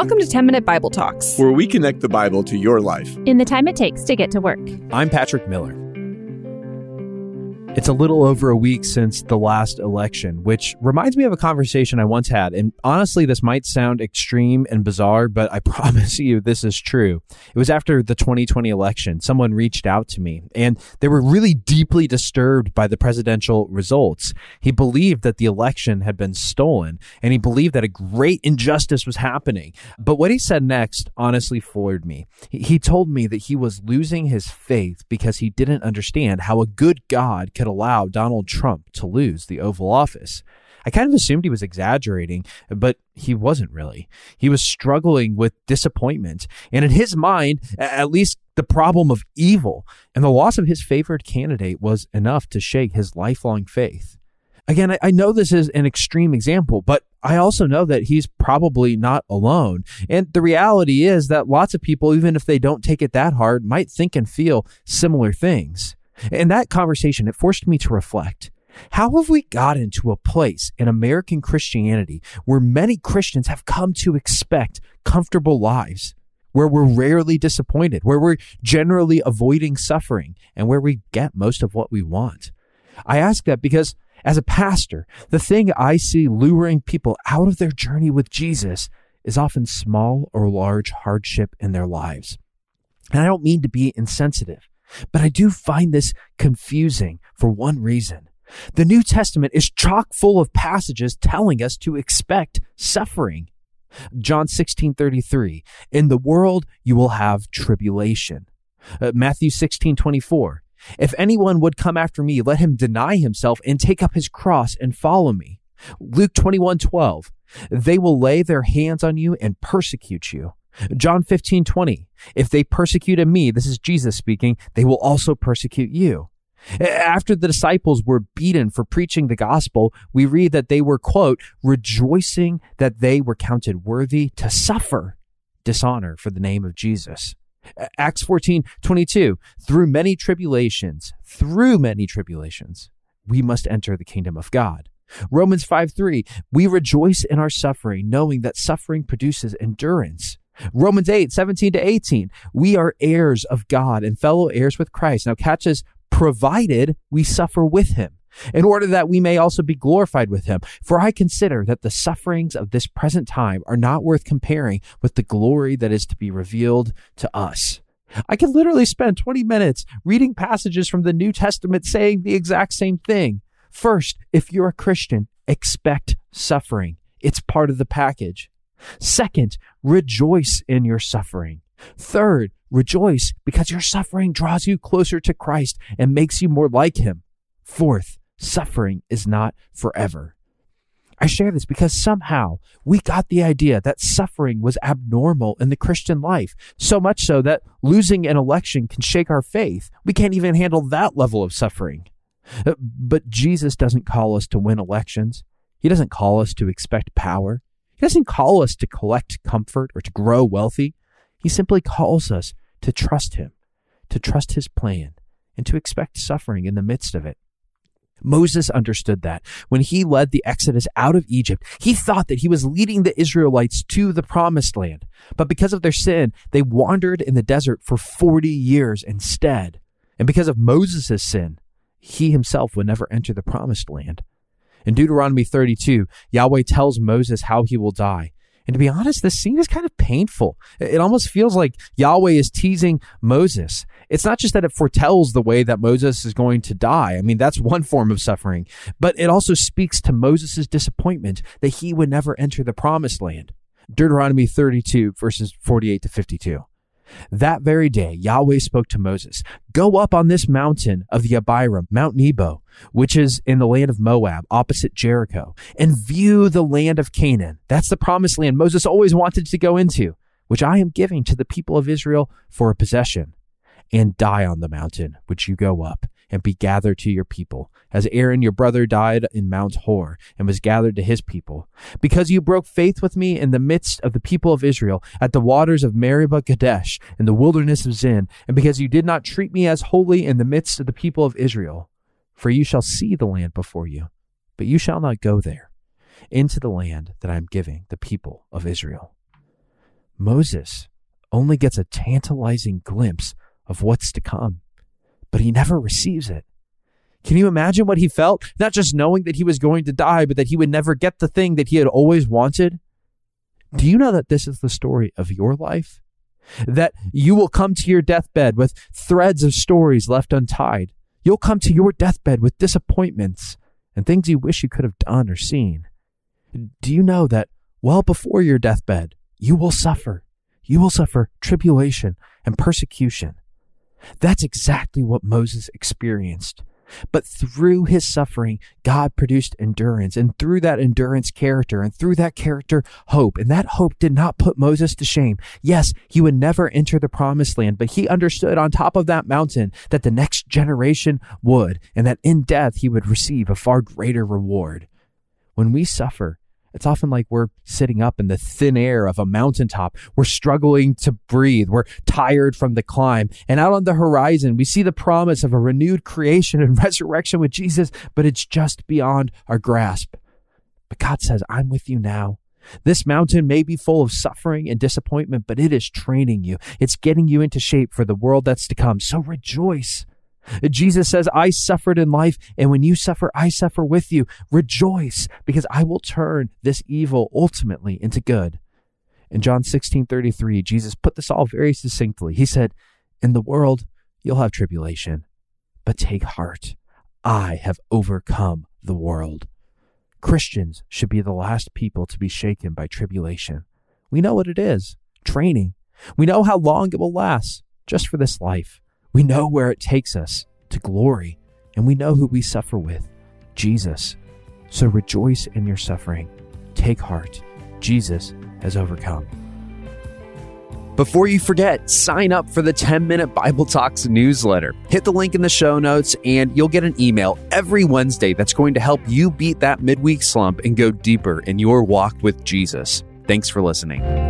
Welcome to 10 Minute Bible Talks, where we connect the Bible to your life in the time it takes to get to work. I'm Patrick Miller. It's a little over a week since the last election, which reminds me of a conversation I once had. And honestly, this might sound extreme and bizarre, but I promise you this is true. It was after the 2020 election. Someone reached out to me and they were really deeply disturbed by the presidential results. He believed that the election had been stolen and he believed that a great injustice was happening. But what he said next honestly floored me. He told me that he was losing his faith because he didn't understand how a good God could allow Donald Trump to lose the Oval Office. I kind of assumed he was exaggerating, but he wasn't really. He was struggling with disappointment, and in his mind, at least the problem of evil. And the loss of his favored candidate was enough to shake his lifelong faith. Again, I know this is an extreme example, but I also know that he's probably not alone. And the reality is that lots of people, even if they don't take it that hard, might think and feel similar things. In that conversation, it forced me to reflect. How have we gotten to a place in American Christianity where many Christians have come to expect comfortable lives, where we're rarely disappointed, where we're generally avoiding suffering, and where we get most of what we want? I ask that because as a pastor, the thing I see luring people out of their journey with Jesus is often small or large hardship in their lives. And I don't mean to be insensitive. But I do find this confusing for one reason. The New Testament is chock full of passages telling us to expect suffering. John 16:33 In the world you will have tribulation. Uh, Matthew 16:24 If anyone would come after me let him deny himself and take up his cross and follow me. Luke 21:12 They will lay their hands on you and persecute you. John 15, 20. If they persecuted me, this is Jesus speaking, they will also persecute you. After the disciples were beaten for preaching the gospel, we read that they were, quote, rejoicing that they were counted worthy to suffer dishonor for the name of Jesus. Acts 14, 22. Through many tribulations, through many tribulations, we must enter the kingdom of God. Romans 5, 3. We rejoice in our suffering, knowing that suffering produces endurance. Romans 8, 17 to 18. We are heirs of God and fellow heirs with Christ. Now catch this, provided we suffer with him in order that we may also be glorified with him. For I consider that the sufferings of this present time are not worth comparing with the glory that is to be revealed to us. I can literally spend 20 minutes reading passages from the New Testament saying the exact same thing. First, if you're a Christian, expect suffering. It's part of the package. Second, rejoice in your suffering. Third, rejoice because your suffering draws you closer to Christ and makes you more like him. Fourth, suffering is not forever. I share this because somehow we got the idea that suffering was abnormal in the Christian life, so much so that losing an election can shake our faith. We can't even handle that level of suffering. But Jesus doesn't call us to win elections. He doesn't call us to expect power. He doesn't call us to collect comfort or to grow wealthy. He simply calls us to trust Him, to trust His plan, and to expect suffering in the midst of it. Moses understood that. When he led the Exodus out of Egypt, he thought that he was leading the Israelites to the promised land. But because of their sin, they wandered in the desert for 40 years instead. And because of Moses' sin, he himself would never enter the promised land. In Deuteronomy 32, Yahweh tells Moses how he will die. And to be honest, this scene is kind of painful. It almost feels like Yahweh is teasing Moses. It's not just that it foretells the way that Moses is going to die. I mean, that's one form of suffering, but it also speaks to Moses' disappointment that he would never enter the promised land. Deuteronomy 32, verses 48 to 52. That very day, Yahweh spoke to Moses, Go up on this mountain of the Abarim, Mount Nebo, which is in the land of Moab, opposite Jericho, and view the land of Canaan. That's the promised land Moses always wanted to go into, which I am giving to the people of Israel for a possession. And die on the mountain which you go up, and be gathered to your people, as Aaron your brother died in Mount Hor and was gathered to his people. Because you broke faith with me in the midst of the people of Israel at the waters of Meribah Kadesh in the wilderness of Zin, and because you did not treat me as holy in the midst of the people of Israel. For you shall see the land before you, but you shall not go there into the land that I am giving the people of Israel. Moses only gets a tantalizing glimpse of what's to come, but he never receives it. Can you imagine what he felt? Not just knowing that he was going to die, but that he would never get the thing that he had always wanted. Do you know that this is the story of your life? That you will come to your deathbed with threads of stories left untied. You'll come to your deathbed with disappointments and things you wish you could have done or seen. Do you know that well before your deathbed, you will suffer? You will suffer tribulation and persecution. That's exactly what Moses experienced. But through his suffering, God produced endurance, and through that endurance, character, and through that character, hope. And that hope did not put Moses to shame. Yes, he would never enter the promised land, but he understood on top of that mountain that the next generation would, and that in death he would receive a far greater reward. When we suffer, it's often like we're sitting up in the thin air of a mountaintop. We're struggling to breathe. We're tired from the climb. And out on the horizon, we see the promise of a renewed creation and resurrection with Jesus, but it's just beyond our grasp. But God says, I'm with you now. This mountain may be full of suffering and disappointment, but it is training you. It's getting you into shape for the world that's to come. So rejoice. Jesus says, I suffered in life, and when you suffer, I suffer with you. Rejoice, because I will turn this evil ultimately into good. In John 16 33, Jesus put this all very succinctly. He said, In the world, you'll have tribulation, but take heart. I have overcome the world. Christians should be the last people to be shaken by tribulation. We know what it is training. We know how long it will last, just for this life. We know where it takes us to glory, and we know who we suffer with Jesus. So rejoice in your suffering. Take heart. Jesus has overcome. Before you forget, sign up for the 10 Minute Bible Talks newsletter. Hit the link in the show notes, and you'll get an email every Wednesday that's going to help you beat that midweek slump and go deeper in your walk with Jesus. Thanks for listening.